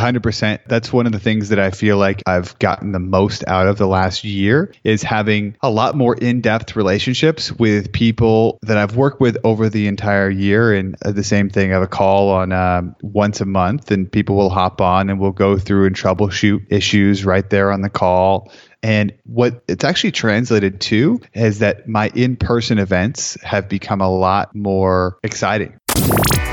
100%. That's one of the things that I feel like I've gotten the most out of the last year is having a lot more in-depth relationships with people that I've worked with over the entire year. And the same thing, I have a call on um, once a month and people will hop on and we'll go through and troubleshoot issues right there on the call. And what it's actually translated to is that my in person events have become a lot more exciting.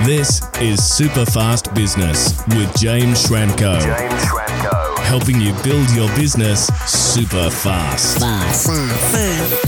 This is Super Fast Business with James Schramko. James Schramko. Helping you build your business super fast.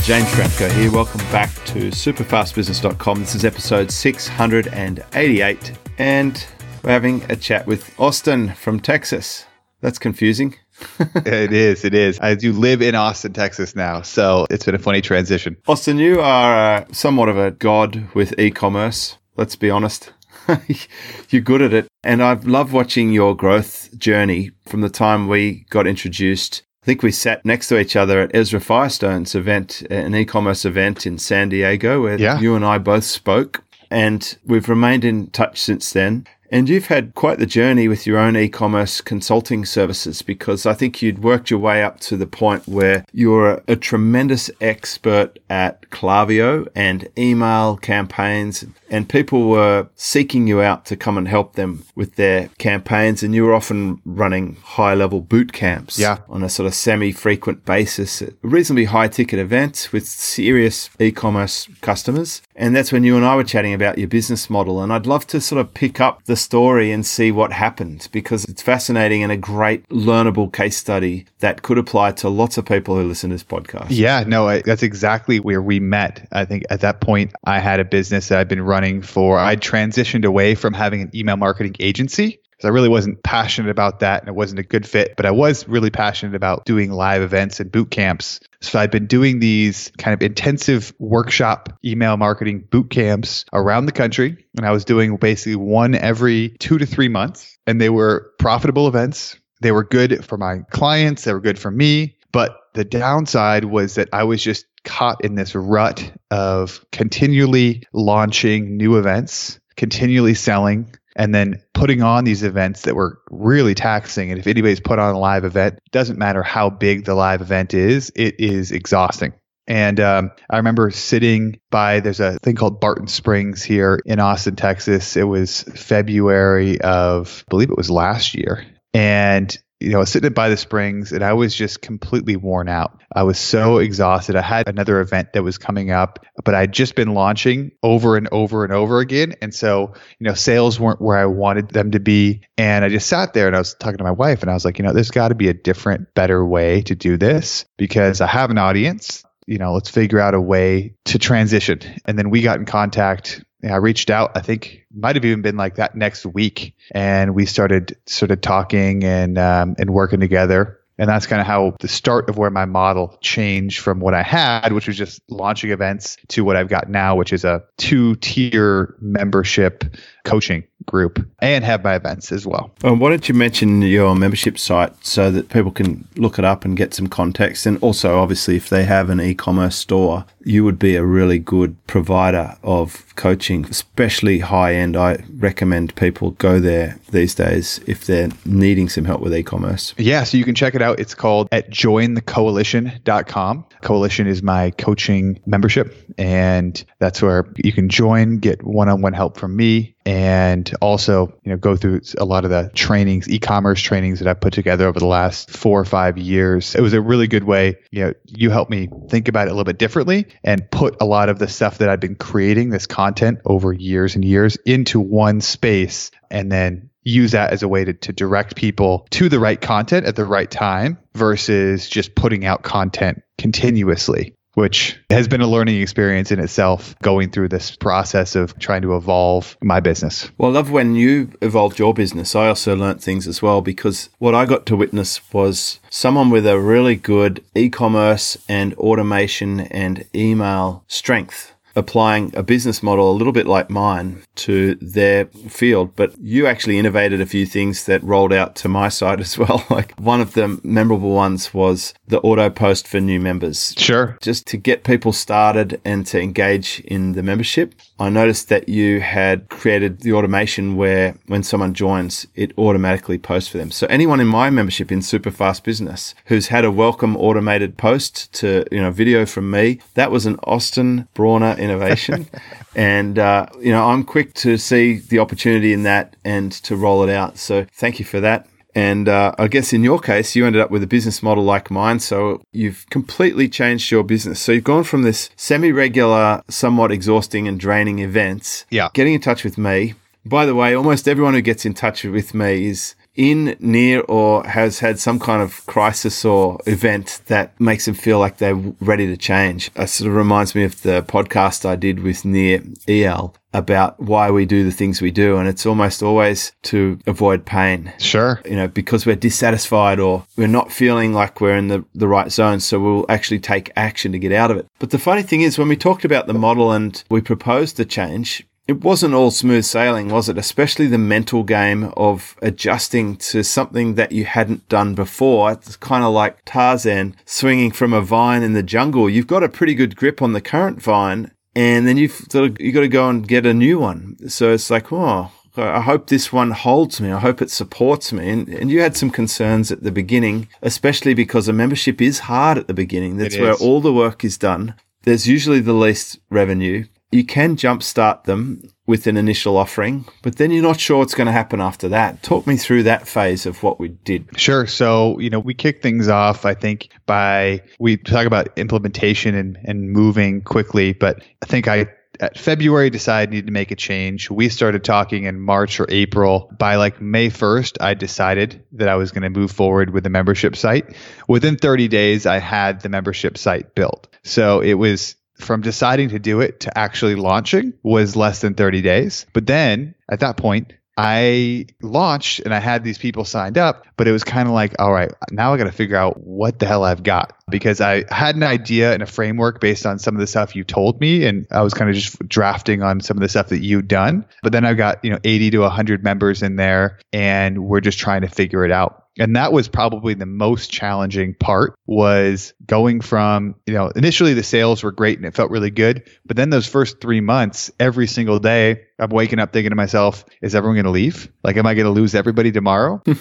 James Schramko here. Welcome back to superfastbusiness.com. This is episode 688, and we're having a chat with Austin from Texas. That's confusing. it is. It is. I do live in Austin, Texas now, so it's been a funny transition. Austin, you are uh, somewhat of a god with e commerce. Let's be honest. You're good at it. And I've loved watching your growth journey from the time we got introduced. I think we sat next to each other at Ezra Firestone's event, uh, an e commerce event in San Diego, where Yeah. you and I both spoke. And we've remained in touch since then. And you've had quite the journey with your own e commerce consulting services because I think you'd worked your way up to the point where you're a tremendous expert at Klaviyo and email campaigns. And people were seeking you out to come and help them with their campaigns. And you were often running high level boot camps Yeah. on a sort of semi frequent basis reasonably high ticket events with serious e commerce customers. And that's when you and I were chatting about your business model. And I'd love to sort of pick up the story and see what happened because it's fascinating and a great learnable case study that could apply to lots of people who listen to this podcast. Yeah, no, I, that's exactly where we met. I think at that point, I had a business that I'd been running for. I'd transitioned away from having an email marketing agency because I really wasn't passionate about that and it wasn't a good fit, but I was really passionate about doing live events and boot camps. So I've been doing these kind of intensive workshop email marketing boot camps around the country. And I was doing basically one every two to three months. And they were profitable events. They were good for my clients. They were good for me. But the downside was that I was just caught in this rut of continually launching new events, continually selling, and then putting on these events that were really taxing. And if anybody's put on a live event, doesn't matter how big the live event is, it is exhausting. And um, I remember sitting by, there's a thing called Barton Springs here in Austin, Texas. It was February of, I believe it was last year. And you know, sitting by the springs and I was just completely worn out. I was so exhausted. I had another event that was coming up, but I'd just been launching over and over and over again. And so, you know, sales weren't where I wanted them to be. And I just sat there and I was talking to my wife and I was like, you know, there's got to be a different, better way to do this because I have an audience. You know, let's figure out a way to transition. And then we got in contact I reached out, I think might have even been like that next week. And we started sort of talking and, um, and working together. And that's kind of how the start of where my model changed from what I had, which was just launching events to what I've got now, which is a two tier membership coaching group and have my events as well. Um, why don't you mention your membership site so that people can look it up and get some context? And also, obviously, if they have an e commerce store, you would be a really good provider of coaching, especially high end. I recommend people go there these days if they're needing some help with e commerce. Yeah, so you can check it out. It's called at jointhecoalition.com. Coalition is my coaching membership, and that's where you can join, get one on one help from me, and also you know go through a lot of the trainings e-commerce trainings that i've put together over the last four or five years. It was a really good way you know you helped me think about it a little bit differently and put a lot of the stuff that i've been creating this content over years and years into one space and then use that as a way to, to direct people to the right content at the right time versus just putting out content continuously which has been a learning experience in itself going through this process of trying to evolve my business. Well, I love when you evolved your business. I also learnt things as well because what I got to witness was someone with a really good e commerce and automation and email strength. Applying a business model a little bit like mine to their field, but you actually innovated a few things that rolled out to my side as well. Like one of the memorable ones was the auto post for new members. Sure. Just to get people started and to engage in the membership. I noticed that you had created the automation where when someone joins, it automatically posts for them. So anyone in my membership in Superfast Business who's had a welcome automated post to, you know, video from me, that was an Austin Brawner innovation. and, uh, you know, I'm quick to see the opportunity in that and to roll it out. So thank you for that. And uh, I guess in your case, you ended up with a business model like mine. So you've completely changed your business. So you've gone from this semi regular, somewhat exhausting and draining events, Yeah. getting in touch with me. By the way, almost everyone who gets in touch with me is in, near, or has had some kind of crisis or event that makes them feel like they're ready to change. It sort of reminds me of the podcast I did with Nir Eyal about why we do the things we do. And it's almost always to avoid pain Sure. you know, because we're dissatisfied or we're not feeling like we're in the, the right zone. So we'll actually take action to get out of it. But the funny thing is, when we talked about the model and we proposed the change, it wasn't all smooth sailing, was it? Especially the mental game of adjusting to something that you hadn't done before. It's kind of like Tarzan swinging from a vine in the jungle. You've got a pretty good grip on the current vine, and then you've sort of, you got to go and get a new one. So it's like, oh, I hope this one holds me. I hope it supports me. And, and you had some concerns at the beginning, especially because a membership is hard at the beginning. That's where all the work is done. There's usually the least revenue. You can jumpstart them with an initial offering, but then you're not sure what's going to happen after that. Talk me through that phase of what we did. Sure. So, you know, we kick things off, I think, by we talk about implementation and, and moving quickly, but I think I at February decided I needed to make a change. We started talking in March or April. By like May 1st, I decided that I was going to move forward with the membership site. Within 30 days, I had the membership site built. So it was from deciding to do it to actually launching was less than 30 days. But then at that point, I launched and I had these people signed up, but it was kind of like, all right, now I got to figure out what the hell I've got because I had an idea and a framework based on some of the stuff you told me. And I was kind of just drafting on some of the stuff that you'd done. But then I've got, you know, 80 to 100 members in there and we're just trying to figure it out and that was probably the most challenging part was going from you know initially the sales were great and it felt really good but then those first three months every single day i'm waking up thinking to myself is everyone going to leave? Like am i going to lose everybody tomorrow?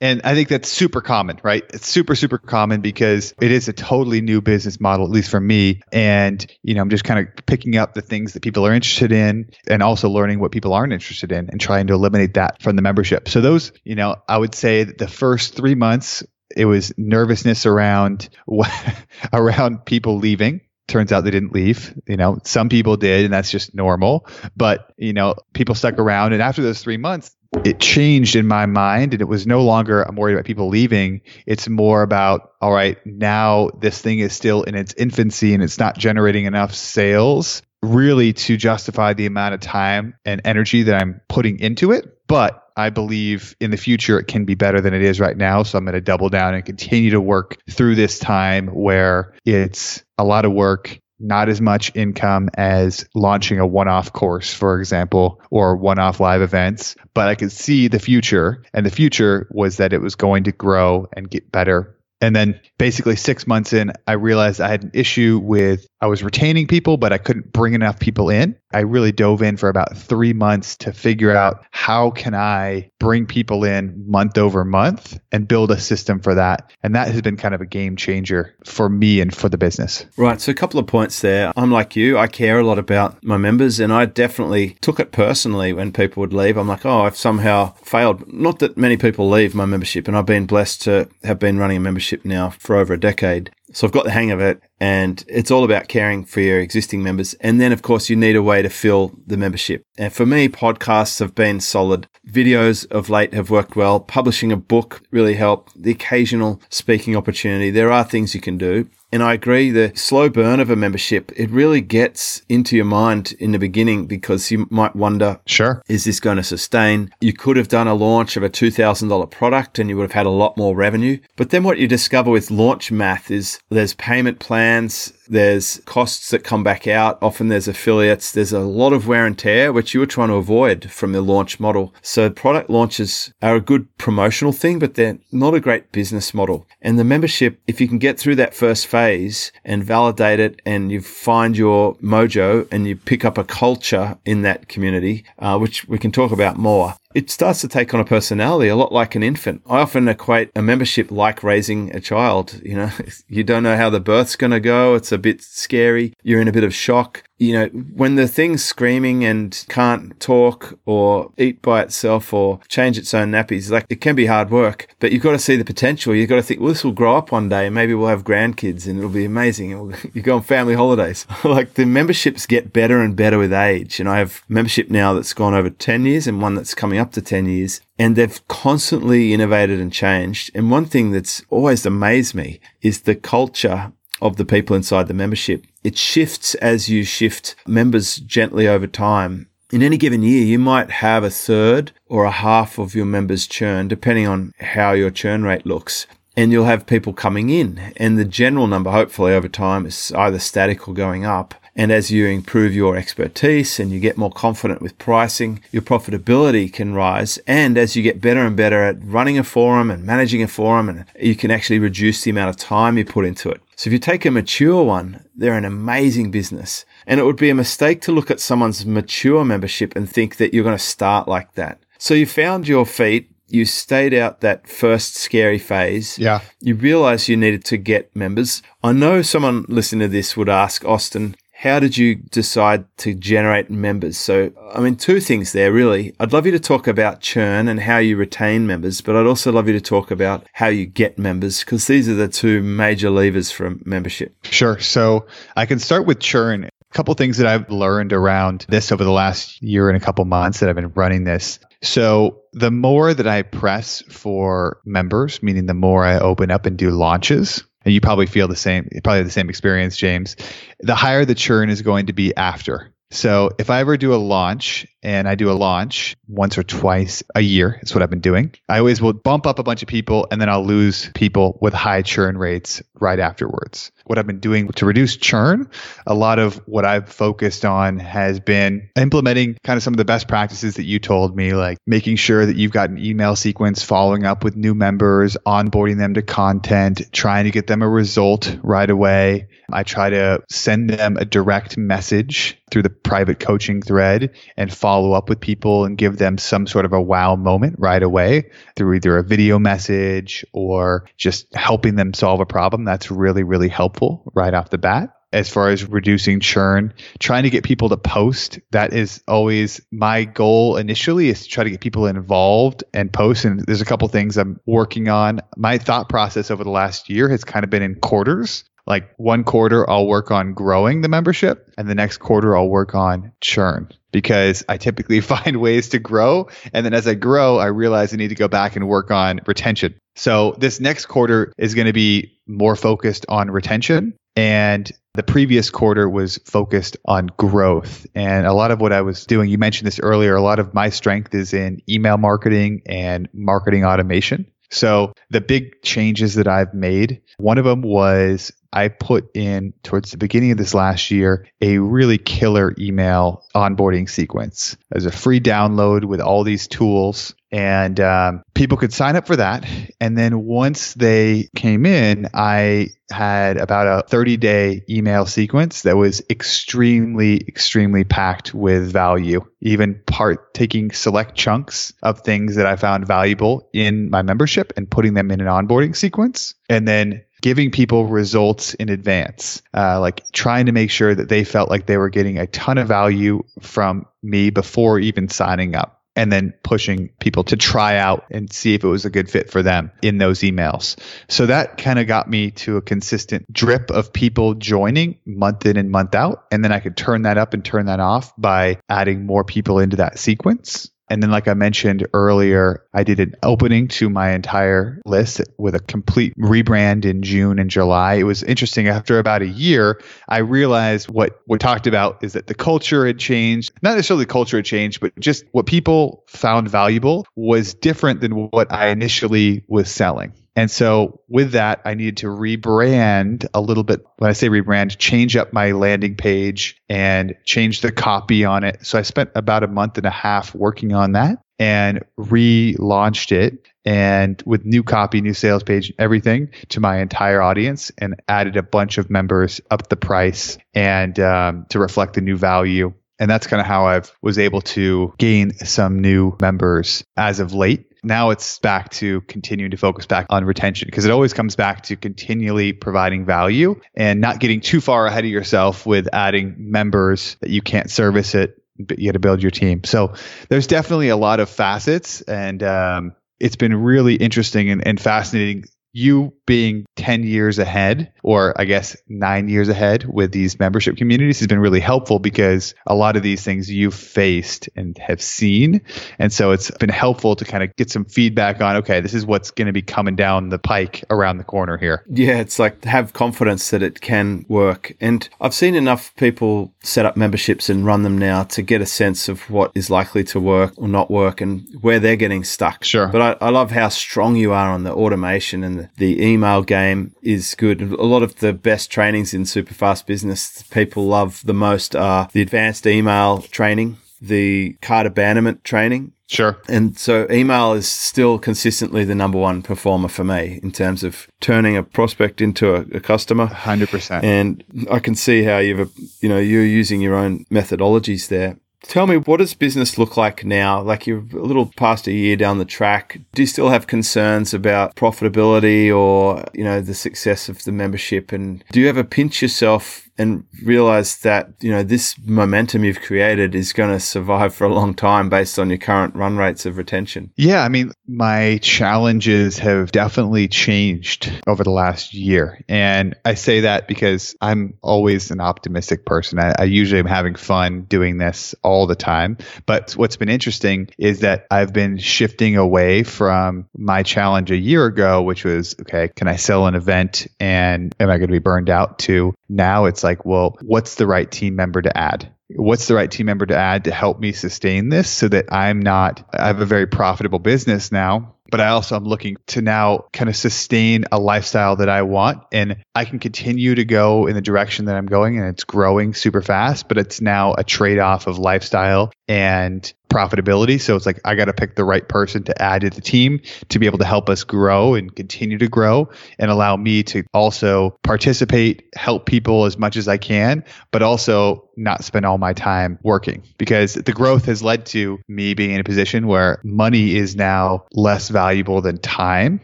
And i think that's super common right? It's super super common because it is a totally new business model at least for me. And you know i'm just kind of picking up the things that people are interested in and also learning what people aren't interested in and trying to eliminate that from the membership. So those you know i would say that the first three months it was nervousness around around people leaving turns out they didn't leave you know some people did and that's just normal but you know people stuck around and after those three months it changed in my mind and it was no longer i'm worried about people leaving. It's more about all right now this thing is still in its infancy and it's not generating enough sales really to justify the amount of time and energy that i'm putting into it but I believe in the future it can be better than it is right now. So I'm going to double down and continue to work through this time where it's a lot of work, not as much income as launching a one off course, for example, or one off live events. But I could see the future, and the future was that it was going to grow and get better. And then basically six months in, I realized I had an issue with I was retaining people, but I couldn't bring enough people in. I really dove in for about three months to figure out how can I bring people in month over month and build a system for that. And that has been kind of a game changer for me and for the business. Right. So, a couple of points there. I'm like you, I care a lot about my members, and I definitely took it personally when people would leave. I'm like, oh, I've somehow failed. Not that many people leave my membership, and I've been blessed to have been running a membership now for over a decade. So I've got the hang of it, and it's all about caring for your existing members. And then, of course, you need a way to fill the membership. And for me, podcasts have been solid. Videos of late have worked well. Publishing a book really helped. The occasional speaking opportunity. There are things you can do. And I agree, the slow burn of a membership, it really gets into your mind in the beginning because you might wonder, Sure. is this going to sustain? You could have done a launch of a $2,000 product and you would have had a lot more revenue. But then what you discover with launch math is there's payment plans, there's costs that come back out. Often there's affiliates. There's a lot of wear and tear, which you were trying to avoid from the launch model. So product launches are a good promotional thing, but they're not a great business model. And the membership, if you can get through that first phase and validate it and you find your mojo and you pick up a culture in that community, uh, which we can talk about more, it starts to take on a personality a lot like an infant. I often equate a membership like raising a child. You know, you don't know how the birth's going to go. It's a bit scary. You're in a bit of shock you know, when the thing's screaming and can't talk or eat by itself or change its own nappies, like it can be hard work, but you've got to see the potential. You've got to think, well, this will grow up one day and maybe we'll have grandkids and it'll be amazing. you go on family holidays. like the memberships get better and better with age. And I have membership now that's gone over 10 years and one that's coming up to 10 years. And they've constantly innovated and changed. And one thing that's always amazed me is the culture of the people inside the membership. It shifts as you shift members gently over time. In any given year, you might have a third or a half of your members churn, depending on how your churn rate looks. And you'll have people coming in, and the general number, hopefully over time, is either static or going up. And as you improve your expertise and you get more confident with pricing, your profitability can rise. And as you get better and better at running a forum and managing a forum, and you can actually reduce the amount of time you put into it. So if you take a mature one, they're an amazing business. And it would be a mistake to look at someone's mature membership and think that you're going to start like that. So you found your feet, you stayed out that first scary phase. Yeah. You realized you needed to get members. I know someone listening to this would ask, Austin, how did you decide to generate members? So, I mean, two things there really. I'd love you to talk about churn and how you retain members, but I'd also love you to talk about how you get members because these are the two major levers for membership. Sure. So, I can start with churn. A couple things that I've learned around this over the last year and a couple months that I've been running this. So, the more that I press for members, meaning the more I open up and do launches, and you probably feel the same, probably the same experience, James. The higher the churn is going to be after. So if I ever do a launch and I do a launch once or twice a year, it's what I've been doing. I always will bump up a bunch of people and then I'll lose people with high churn rates right afterwards what I've been doing to reduce churn, a lot of what I've focused on has been implementing kind of some of the best practices that you told me, like making sure that you've got an email sequence following up with new members, onboarding them to content, trying to get them a result right away. I try to send them a direct message through the private coaching thread and follow up with people and give them some sort of a wow moment right away through either a video message or just helping them solve a problem. That's really, really helpful right off the bat as far as reducing churn, trying to get people to post. That is always my goal initially is to try to get people involved and post. And there's a couple things I'm working on. My thought process over the last year has kind of been in quarters like one quarter I'll work on growing the membership and the next quarter I'll work on churn because I typically find ways to grow. And then as I grow, I realize I need to go back and work on retention. So this next quarter is going to be more focused on retention. And the previous quarter was focused on growth. And a lot of what I was doing, you mentioned this earlier, a lot of my strength is in email marketing and marketing automation. So the big changes that I've made, one of them was I put in towards the beginning of this last year a really killer email onboarding sequence. As a free download with all these tools, and um, people could sign up for that. And then once they came in, I had about a 30 day email sequence that was extremely, extremely packed with value, even part taking select chunks of things that I found valuable in my membership and putting them in an onboarding sequence. And then giving people results in advance, uh, like trying to make sure that they felt like they were getting a ton of value from me before even signing up. And then pushing people to try out and see if it was a good fit for them in those emails. So that kind of got me to a consistent drip of people joining month in and month out. And then I could turn that up and turn that off by adding more people into that sequence. And then, like I mentioned earlier, I did an opening to my entire list with a complete rebrand in June and July. It was interesting. After about a year, I realized what we talked about is that the culture had changed. Not necessarily the culture had changed, but just what people found valuable was different than what I initially was selling. And so with that, I needed to rebrand a little bit. When I say rebrand, change up my landing page and change the copy on it. So I spent about a month and a half working on that and relaunched it and with new copy, new sales page, everything to my entire audience and added a bunch of members up the price and um, to reflect the new value. And that's kind of how I was able to gain some new members as of late. Now it's back to continuing to focus back on retention because it always comes back to continually providing value and not getting too far ahead of yourself with adding members that you can't service it but you got to build your team. So there's definitely a lot of facets, and um, it's been really interesting and, and fascinating you being 10 years ahead, or I guess nine years ahead with these membership communities has been really helpful because a lot of these things you've faced and have seen. And so it's been helpful to kind of get some feedback on, okay, this is what's going to be coming down the pike around the corner here. Yeah, it's like have confidence that it can work. And I've seen enough people set up memberships and run them now to get a sense of what is likely to work or not work and where they're getting stuck. Sure. But I, I love how strong you are on the automation and the, the email game is good. A lot of the best trainings in super fast business people love the most are the advanced email training, the cart abandonment training. Sure. And so email is still consistently the number one performer for me in terms of turning a prospect into a, a customer. 100%. And I can see how you've, you know, you're using your own methodologies there. Tell me, what does business look like now? Like you're a little past a year down the track. Do you still have concerns about profitability or, you know, the success of the membership? And do you ever pinch yourself and realize that, you know, this momentum you've created is going to survive for a long time based on your current run rates of retention? Yeah. I mean, my challenges have definitely changed over the last year. And I say that because I'm always an optimistic person. I, I usually am having fun doing this all the time. But what's been interesting is that I've been shifting away from my challenge a year ago, which was, okay, can I sell an event and am I going to be burned out to now it's like, well, what's the right team member to add? What's the right team member to add to help me sustain this so that I'm not, I have a very profitable business now but I also am looking to now kind of sustain a lifestyle that I want and I can continue to go in the direction that I'm going and it's growing super fast, but it's now a trade off of lifestyle and profitability. So it's like I got to pick the right person to add to the team to be able to help us grow and continue to grow and allow me to also participate, help people as much as I can, but also not spend all my time working because the growth has led to me being in a position where money is now less valuable than time.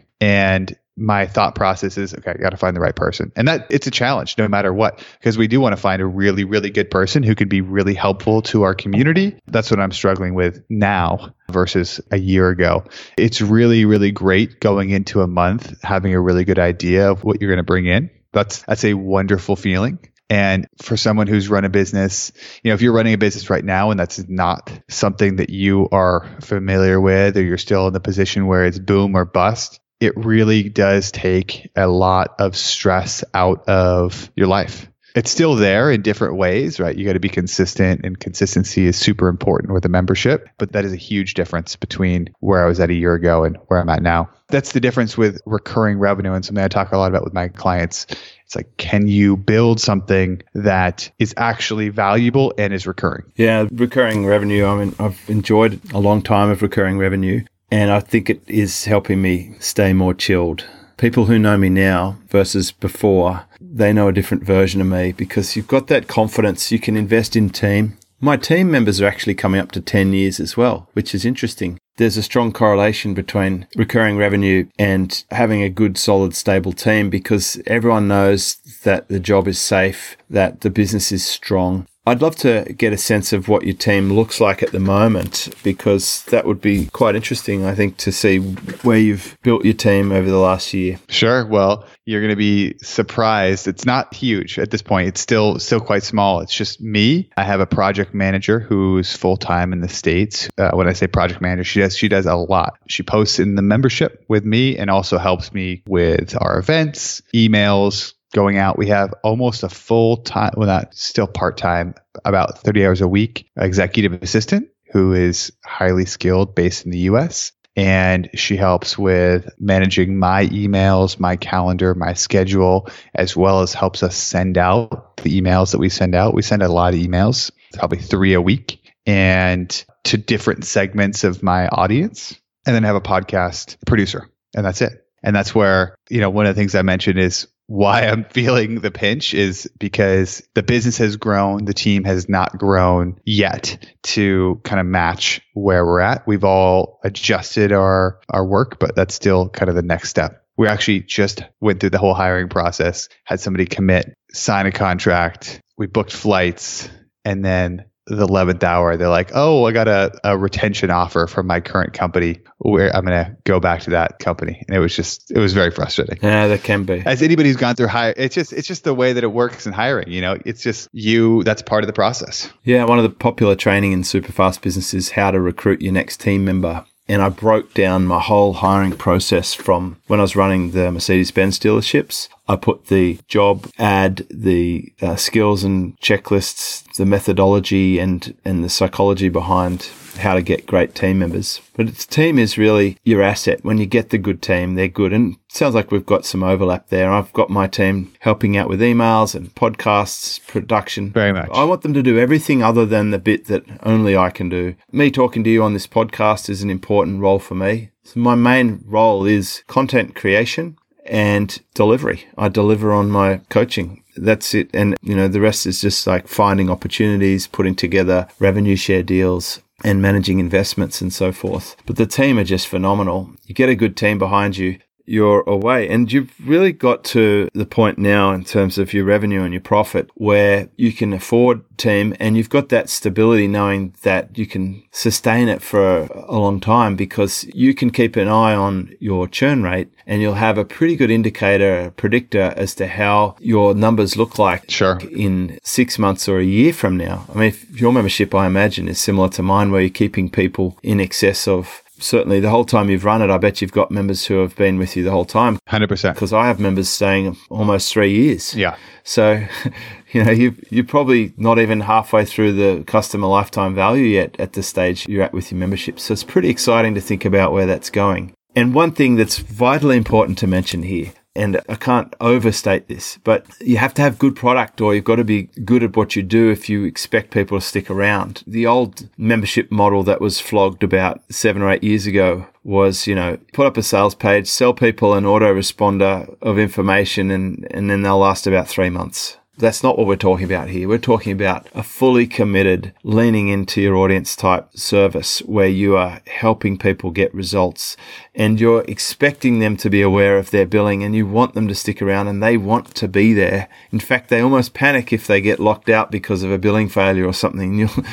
And my thought process is okay i got to find the right person. And that it's a challenge no matter what because we do want to find a really really good person who can be really helpful to our community. That's what i'm struggling with now versus a year ago. It's really really great going into a month having a really good idea of what you're going to bring in. That's that's a wonderful feeling and for someone who's run a business, you know, if you're running a business right now and that's not something that you are familiar with, or you're still in the position where it's boom or bust, it really does take a lot of stress out of your life. It's still there in different ways, right? You got to be consistent, and consistency is super important with a membership. But that is a huge difference between where I was at a year ago and where I'm at now. That's the difference with recurring revenue and something I talk a lot about with my clients. It's like, can you build something that is actually valuable and is recurring? Yeah, recurring revenue. I mean, I've enjoyed a long time of recurring revenue. And I think it is helping me stay more chilled. People who know me now versus before, they know a different version of me because you've got that confidence. You can invest in team. My team members are actually coming up to 10 years as well, which is interesting. There's a strong correlation between recurring revenue and having a good, solid, stable team because everyone knows that the job is safe, that the business is strong, I'd love to get a sense of what your team looks like at the moment because that would be quite interesting, I think, to see where you've built your team over the last year. Sure. Well, you're going to be surprised. It's not huge at this point. It's still still quite small. It's just me. I have a project manager who's full time in the states. Uh, when I say project manager, she does she does a lot. She posts in the membership with me and also helps me with our events, emails, going out. We have almost a full time, well, not still part time, about 30 hours a week executive assistant who is highly skilled based in the US. and she helps with managing my emails, my calendar, my schedule, as well as helps us send out the emails that we send out. We send a lot of emails, probably three a week, and to different segments of my audience, and then have a podcast producer, and that's it. And that's where, you know, one of the things I mentioned is why I'm feeling the pinch is because the business has grown, the team has not grown yet to kind of match where we're at. We've all adjusted our our work, but that's still kind of the next step. We actually just went through the whole hiring process, had somebody commit, sign a contract, we booked flights, and then the 11th hour, they're like, oh, I got a, a retention offer from my current company where I'm going to go back to that company. And it was just, it was very frustrating. Yeah, that can be. As anybody who's gone through hire, it's just, it's just the way that it works in hiring. You know, it's just you, that's part of the process. Yeah. One of the popular training in super fast business is how to recruit your next team member and I broke down my whole hiring process from when I was running the Mercedes Benz dealerships. I put the job ad, the uh, skills and checklists, the methodology and, and the psychology behind how to get great team members. But the team is really your asset. When you get the good team, they're good. And sounds like we've got some overlap there. I've got my team helping out with emails and podcasts, production. Very much. I want them to do everything other than the bit that only I can do. Me talking to you on this podcast is an important role for me. So my main role is content creation and delivery. I deliver on my coaching that's it. And, you know, the rest is just like finding opportunities, putting together revenue share deals and managing investments and so forth. But the team are just phenomenal. You get a good team behind you, you're away. And you've really got to the point now in terms of your revenue and your profit where you can afford team and you've got that stability knowing that you can sustain it for a long time because you can keep an eye on your churn rate and you'll have a pretty good indicator, a predictor as to how your numbers look like sure. in six months or a year from now. I mean, your membership, I imagine, is similar to mine where you're keeping people in excess of certainly the whole time you've run it, I bet you've got members who have been with you the whole time. 100%. Because I have members staying almost three years. Yeah. So, you know, you, you're probably not even halfway through the customer lifetime value yet at the stage you're at with your membership. So it's pretty exciting to think about where that's going. And one thing that's vitally important to mention here and I can't overstate this, but you have to have good product or you've got to be good at what you do if you expect people to stick around. The old membership model that was flogged about seven or eight years ago was, you know, put up a sales page, sell people an autoresponder of information and, and then they'll last about three months. That's not what we're talking about here. We're talking about a fully committed, leaning into your audience type service where you are helping people get results and you're expecting them to be aware of their billing and you want them to stick around and they want to be there. In fact, they almost panic if they get locked out because of a billing failure or something. You'll,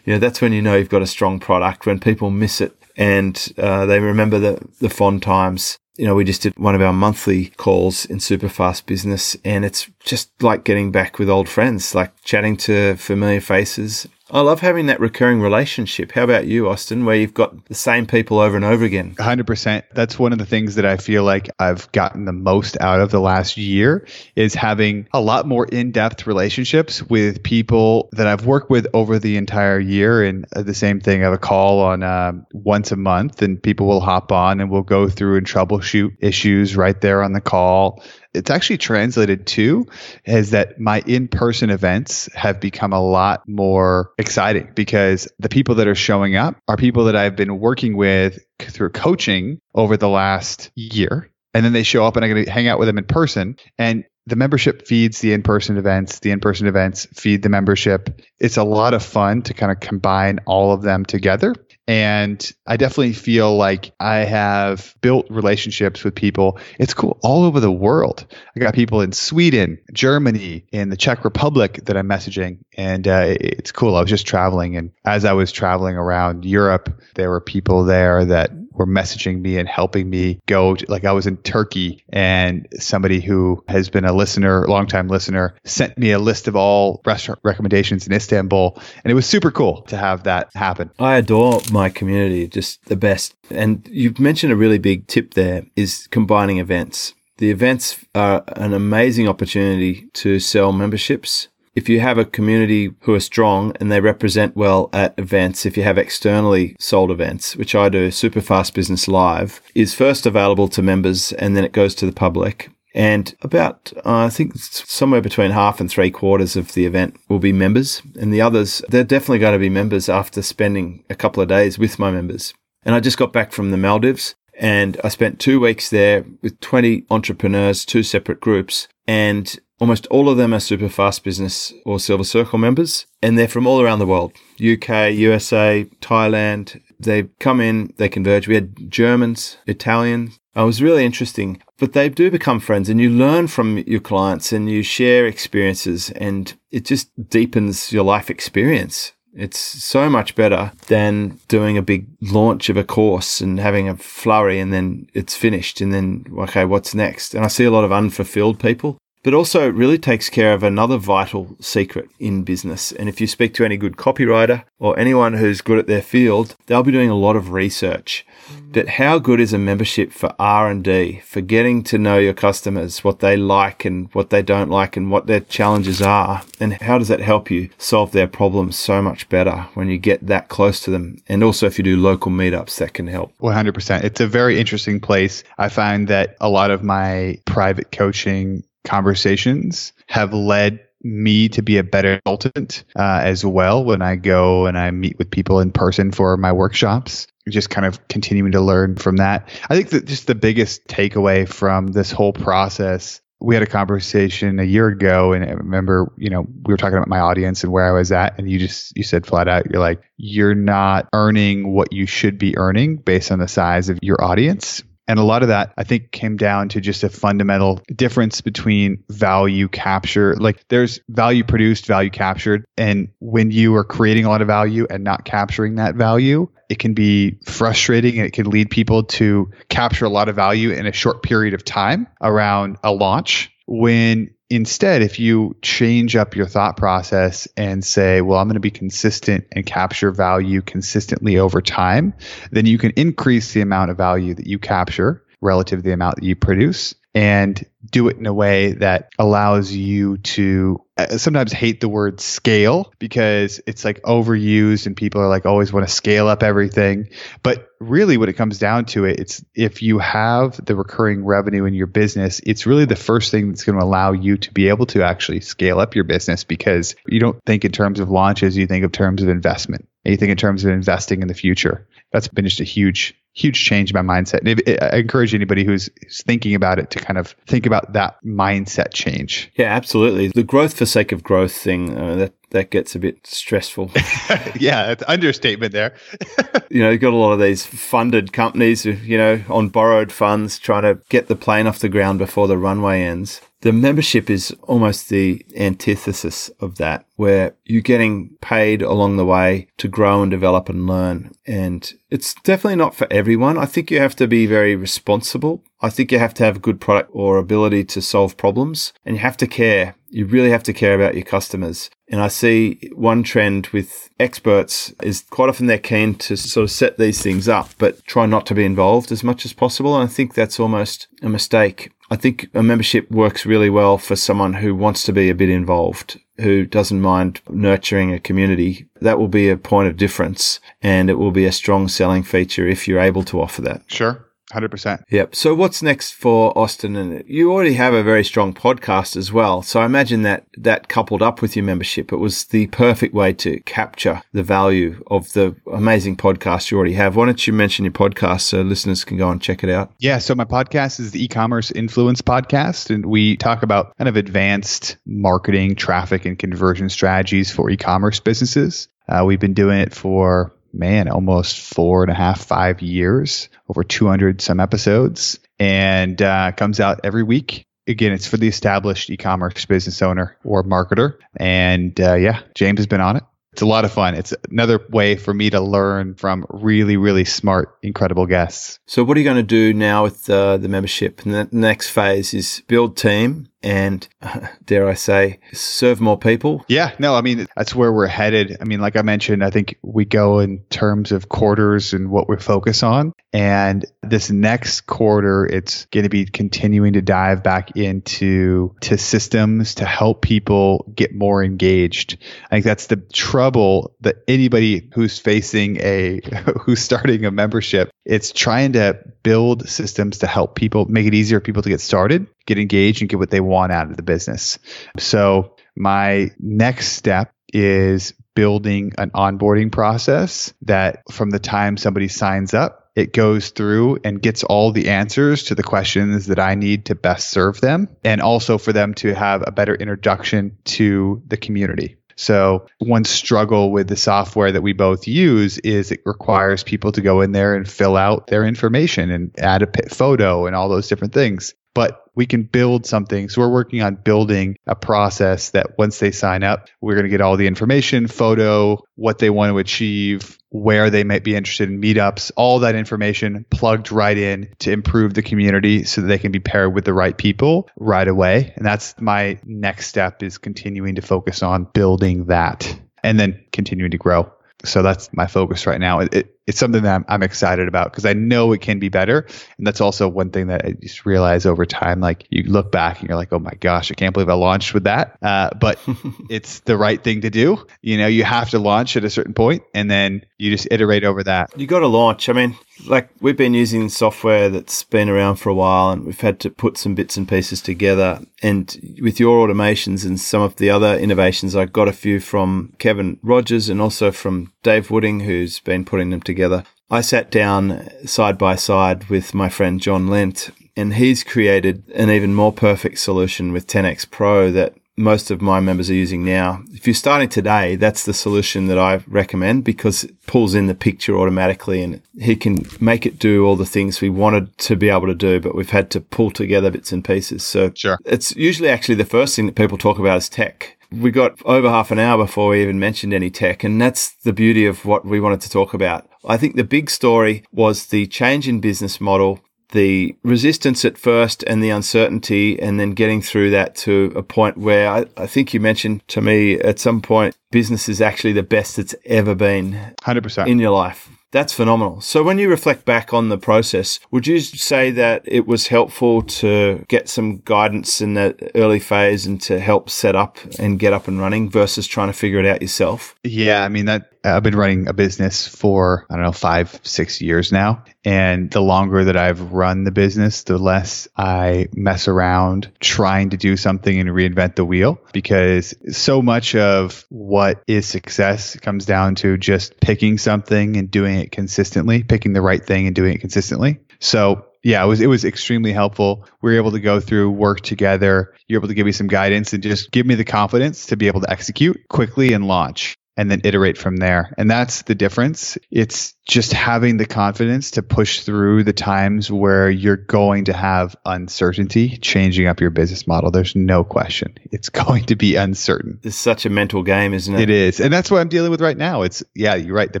know, that's when you know you've got a strong product when people miss it and uh, they remember the, the fond times you know, we just did one of our monthly calls in Superfast Business, and it's just like getting back with old friends, like chatting to familiar faces I love having that recurring relationship. How about you, Austin, where you've got the same people over and over again? 100%. That's one of the things that I feel like I've gotten the most out of the last year is having a lot more in-depth relationships with people that I've worked with over the entire year. And the same thing, I have a call on uh, once a month and people will hop on and we'll go through and troubleshoot issues right there on the call it's actually translated to is that my in-person events have become a lot more exciting because the people that are showing up are people that I've been working with through coaching over the last year. And then they show up and I'm going to hang out with them in person. And the membership feeds the in-person events the in-person events feed the membership it's a lot of fun to kind of combine all of them together and I definitely feel like I have built relationships with people. It's cool all over the world. I got people in Sweden, Germany, in the Czech Republic that I'm messaging. And uh, it's cool. I was just traveling. And as I was traveling around Europe, there were people there that were messaging me and helping me go to, like I was in Turkey and somebody who has been a listener, longtime listener, sent me a list of all restaurant recommendations in Istanbul. And it was super cool to have that happen. I adore my community, just the best. And you mentioned a really big tip there is combining events. The events are an amazing opportunity to sell memberships if you have a community who are strong and they represent well at events, if you have externally sold events, which I do, Superfast Business Live is first available to members and then it goes to the public. And about, uh, I think somewhere between half and three quarters of the event will be members. And the others, they're definitely going to be members after spending a couple of days with my members. And I just got back from the Maldives and I spent two weeks there with 20 entrepreneurs, two separate groups. And almost all of them are super fast business or silver circle members. And they're from all around the world UK, USA, Thailand. They come in, they converge. We had Germans, Italians, it was really interesting. But they do become friends and you learn from your clients and you share experiences and it just deepens your life experience. It's so much better than doing a big launch of a course and having a flurry and then it's finished and then, okay, what's next? And I see a lot of unfulfilled people but also it really takes care of another vital secret in business. And if you speak to any good copywriter or anyone who's good at their field, they'll be doing a lot of research. But how good is a membership for R&D, for getting to know your customers, what they like and what they don't like and what their challenges are? And how does that help you solve their problems so much better when you get that close to them? And also if you do local meetups, that can help. 100%. It's a very interesting place. I find that a lot of my private coaching conversations have led me to be a better consultant uh, as well when I go and I meet with people in person for my workshops. Just kind of continuing to learn from that. I think that just the biggest takeaway from this whole process we had a conversation a year ago and I remember, you know, we were talking about my audience and where I was at and you just you said flat out you're like you're not earning what you should be earning based on the size of your audience and a lot of that, I think, came down to just a fundamental difference between value capture. Like there's value produced, value captured. And when you are creating a lot of value and not capturing that value, it can be frustrating and it can lead people to capture a lot of value in a short period of time around a launch when Instead, if you change up your thought process and say, well, I'm going to be consistent and capture value consistently over time, then you can increase the amount of value that you capture relative to the amount that you produce and do it in a way that allows you to I sometimes hate the word scale because it's like overused and people are like always want to scale up everything. But really when it comes down to it, it's if you have the recurring revenue in your business, it's really the first thing that's going to allow you to be able to actually scale up your business because you don't think in terms of launches, you think of terms of investment. And you think in terms of investing in the future. That's been just a huge huge change in my mindset. And I encourage anybody who's, who's, thinking about it to kind of think about that mindset change. Yeah, absolutely. The growth for sake of growth thing uh, that that gets a bit stressful. yeah, it's understatement there. you know, you've got a lot of these funded companies, you know, on borrowed funds trying to get the plane off the ground before the runway ends. The membership is almost the antithesis of that, where you're getting paid along the way to grow and develop and learn. And it's definitely not for everyone. I think you have to be very responsible. I think you have to have a good product or ability to solve problems and you have to care. You really have to care about your customers. And I see one trend with experts is quite often they're keen to sort of set these things up, but try not to be involved as much as possible. And I think that's almost a mistake. I think a membership works really well for someone who wants to be a bit involved, who doesn't mind nurturing a community. That will be a point of difference and it will be a strong selling feature if you're able to offer that. Sure. 100%. Yep. So what's next for Austin? And you already have a very strong podcast as well. So I imagine that that coupled up with your membership, it was the perfect way to capture the value of the amazing podcast you already have. Why don't you mention your podcast so listeners can go and check it out? Yeah. So my podcast is the e-commerce influence podcast and we talk about kind of advanced marketing, traffic and conversion strategies for e-commerce businesses. Uh, we've been doing it for man, almost four and a half, five years, over 200 some episodes, and uh, comes out every week. Again, it's for the established e-commerce business owner or marketer. And uh, yeah, James has been on it. It's a lot of fun. It's another way for me to learn from really, really smart, incredible guests. So, what are you going to do now with uh, the membership? And the next phase is build team and, dare I say, serve more people. Yeah, no, I mean, that's where we're headed. I mean, like I mentioned, I think we go in terms of quarters and what we focus on. And this next quarter, it's going to be continuing to dive back into to systems to help people get more engaged. I think that's the trouble that anybody who's facing a who's starting a membership, it's trying to build systems to help people make it easier for people to get started, get engaged and get what they want out of the business. So my next step is building an onboarding process that from the time somebody signs up it goes through and gets all the answers to the questions that I need to best serve them and also for them to have a better introduction to the community. So, one struggle with the software that we both use is it requires people to go in there and fill out their information and add a photo and all those different things but we can build something. So we're working on building a process that once they sign up, we're going to get all the information, photo, what they want to achieve, where they might be interested in meetups, all that information plugged right in to improve the community so that they can be paired with the right people right away. And that's my next step is continuing to focus on building that and then continuing to grow. So that's my focus right now. It, it's something that I'm, I'm excited about because I know it can be better. And that's also one thing that I just realize over time. Like you look back and you're like, oh my gosh, I can't believe I launched with that. Uh, but it's the right thing to do. You know, you have to launch at a certain point and then you just iterate over that. You got to launch. I mean, like we've been using software that's been around for a while and we've had to put some bits and pieces together. And with your automations and some of the other innovations, I got a few from Kevin Rogers and also from Dave Wooding, who's been putting them together. I sat down side by side with my friend John Lent, and he's created an even more perfect solution with 10x Pro that most of my members are using now. If you're starting today, that's the solution that I recommend because it pulls in the picture automatically and he can make it do all the things we wanted to be able to do, but we've had to pull together bits and pieces. So sure. it's usually actually the first thing that people talk about is tech. We got over half an hour before we even mentioned any tech, and that's the beauty of what we wanted to talk about. I think the big story was the change in business model the resistance at first and the uncertainty, and then getting through that to a point where I, I, think you mentioned to me at some point business is actually the best it's ever been 100% in your life. That's phenomenal. So, when you reflect back on the process, would you say that it was helpful to get some guidance in that early phase and to help set up and get up and running versus trying to figure it out yourself? Yeah, I mean, that I've been running a business for, I don't know, five, six years now. And the longer that I've run the business, the less I mess around trying to do something and reinvent the wheel because so much of what is success comes down to just picking something and doing it consistently, picking the right thing and doing it consistently. So yeah, it was it was extremely helpful. We were able to go through, work together. You're able to give me some guidance and just give me the confidence to be able to execute quickly and launch and then iterate from there. And that's the difference. It's just having the confidence to push through the times where you're going to have uncertainty changing up your business model. There's no question. It's going to be uncertain. It's such a mental game, isn't it? It is. And that's what I'm dealing with right now. It's, yeah, you're right. The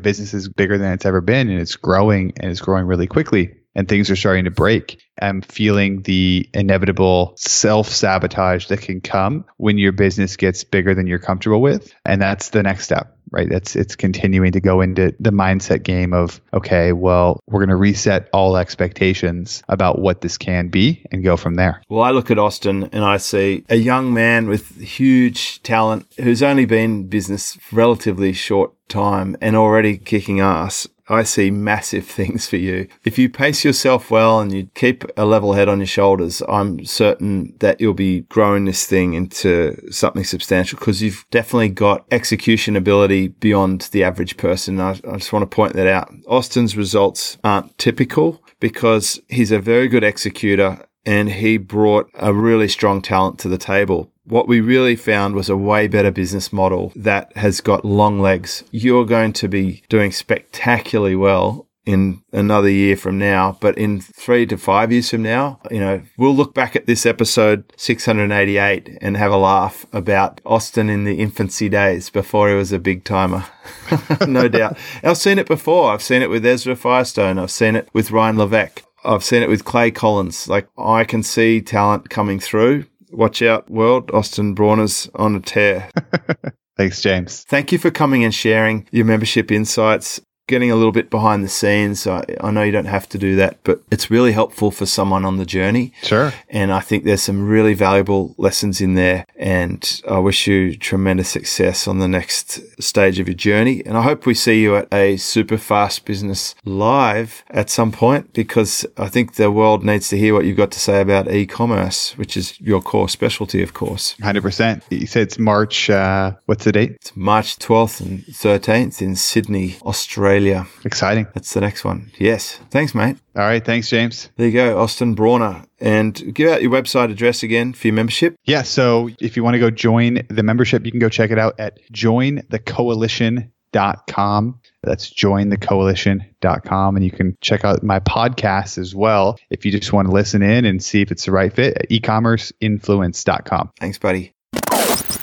business is bigger than it's ever been and it's growing and it's growing really quickly and things are starting to break. I'm feeling the inevitable self sabotage that can come when your business gets bigger than you're comfortable with. And that's the next step, right? That's it's continuing to go into the mindset game of, okay, well, we're going to reset all expectations about what this can be and go from there. Well, I look at Austin and I see a young man with huge talent who's only been in business for relatively short time and already kicking ass. I see massive things for you. If you pace yourself well and you keep a level head on your shoulders, I'm certain that you'll be growing this thing into something substantial because you've definitely got execution ability beyond the average person. I, I just want to point that out. Austin's results aren't typical because he's a very good executor and he brought a really strong talent to the table. What we really found was a way better business model that has got long legs. You're going to be doing spectacularly well in another year from now, but in three to five years from now, you know, we'll look back at this episode 688 and have a laugh about Austin in the infancy days before he was a big timer. no doubt. I've seen it before. I've seen it with Ezra Firestone. I've seen it with Ryan Levesque. I've seen it with Clay Collins. Like I can see talent coming through Watch out, world. Austin Brawner's on a tear. Thanks, James. Thank you for coming and sharing your membership insights getting a little bit behind the scenes. I, I, know you don't have to do that, but it's really helpful for someone on the journey. Sure. And I think there's some really valuable lessons in there. And I wish you tremendous success on the next stage of your journey. And I hope we see you at a super fast business live at some point because I think the world needs to hear what you've got to say about e-commerce, which is your core specialty, of course. 100%. You said it's March, uh, what's the date? It's March 12th and 13th in Sydney, Australia. Australia. Exciting. That's the next one. Yes. Thanks, mate. All right. Thanks, James. There you go, Austin Brawner. And give out your website address again for your membership. Yeah. So if you want to go join the membership, you can go check it out at jointhecoalition.com. That's jointhecoalition.com. And you can check out my podcast as well if you just want to listen in and see if it's the right fit at ecommerceinfluence.com. Thanks, buddy.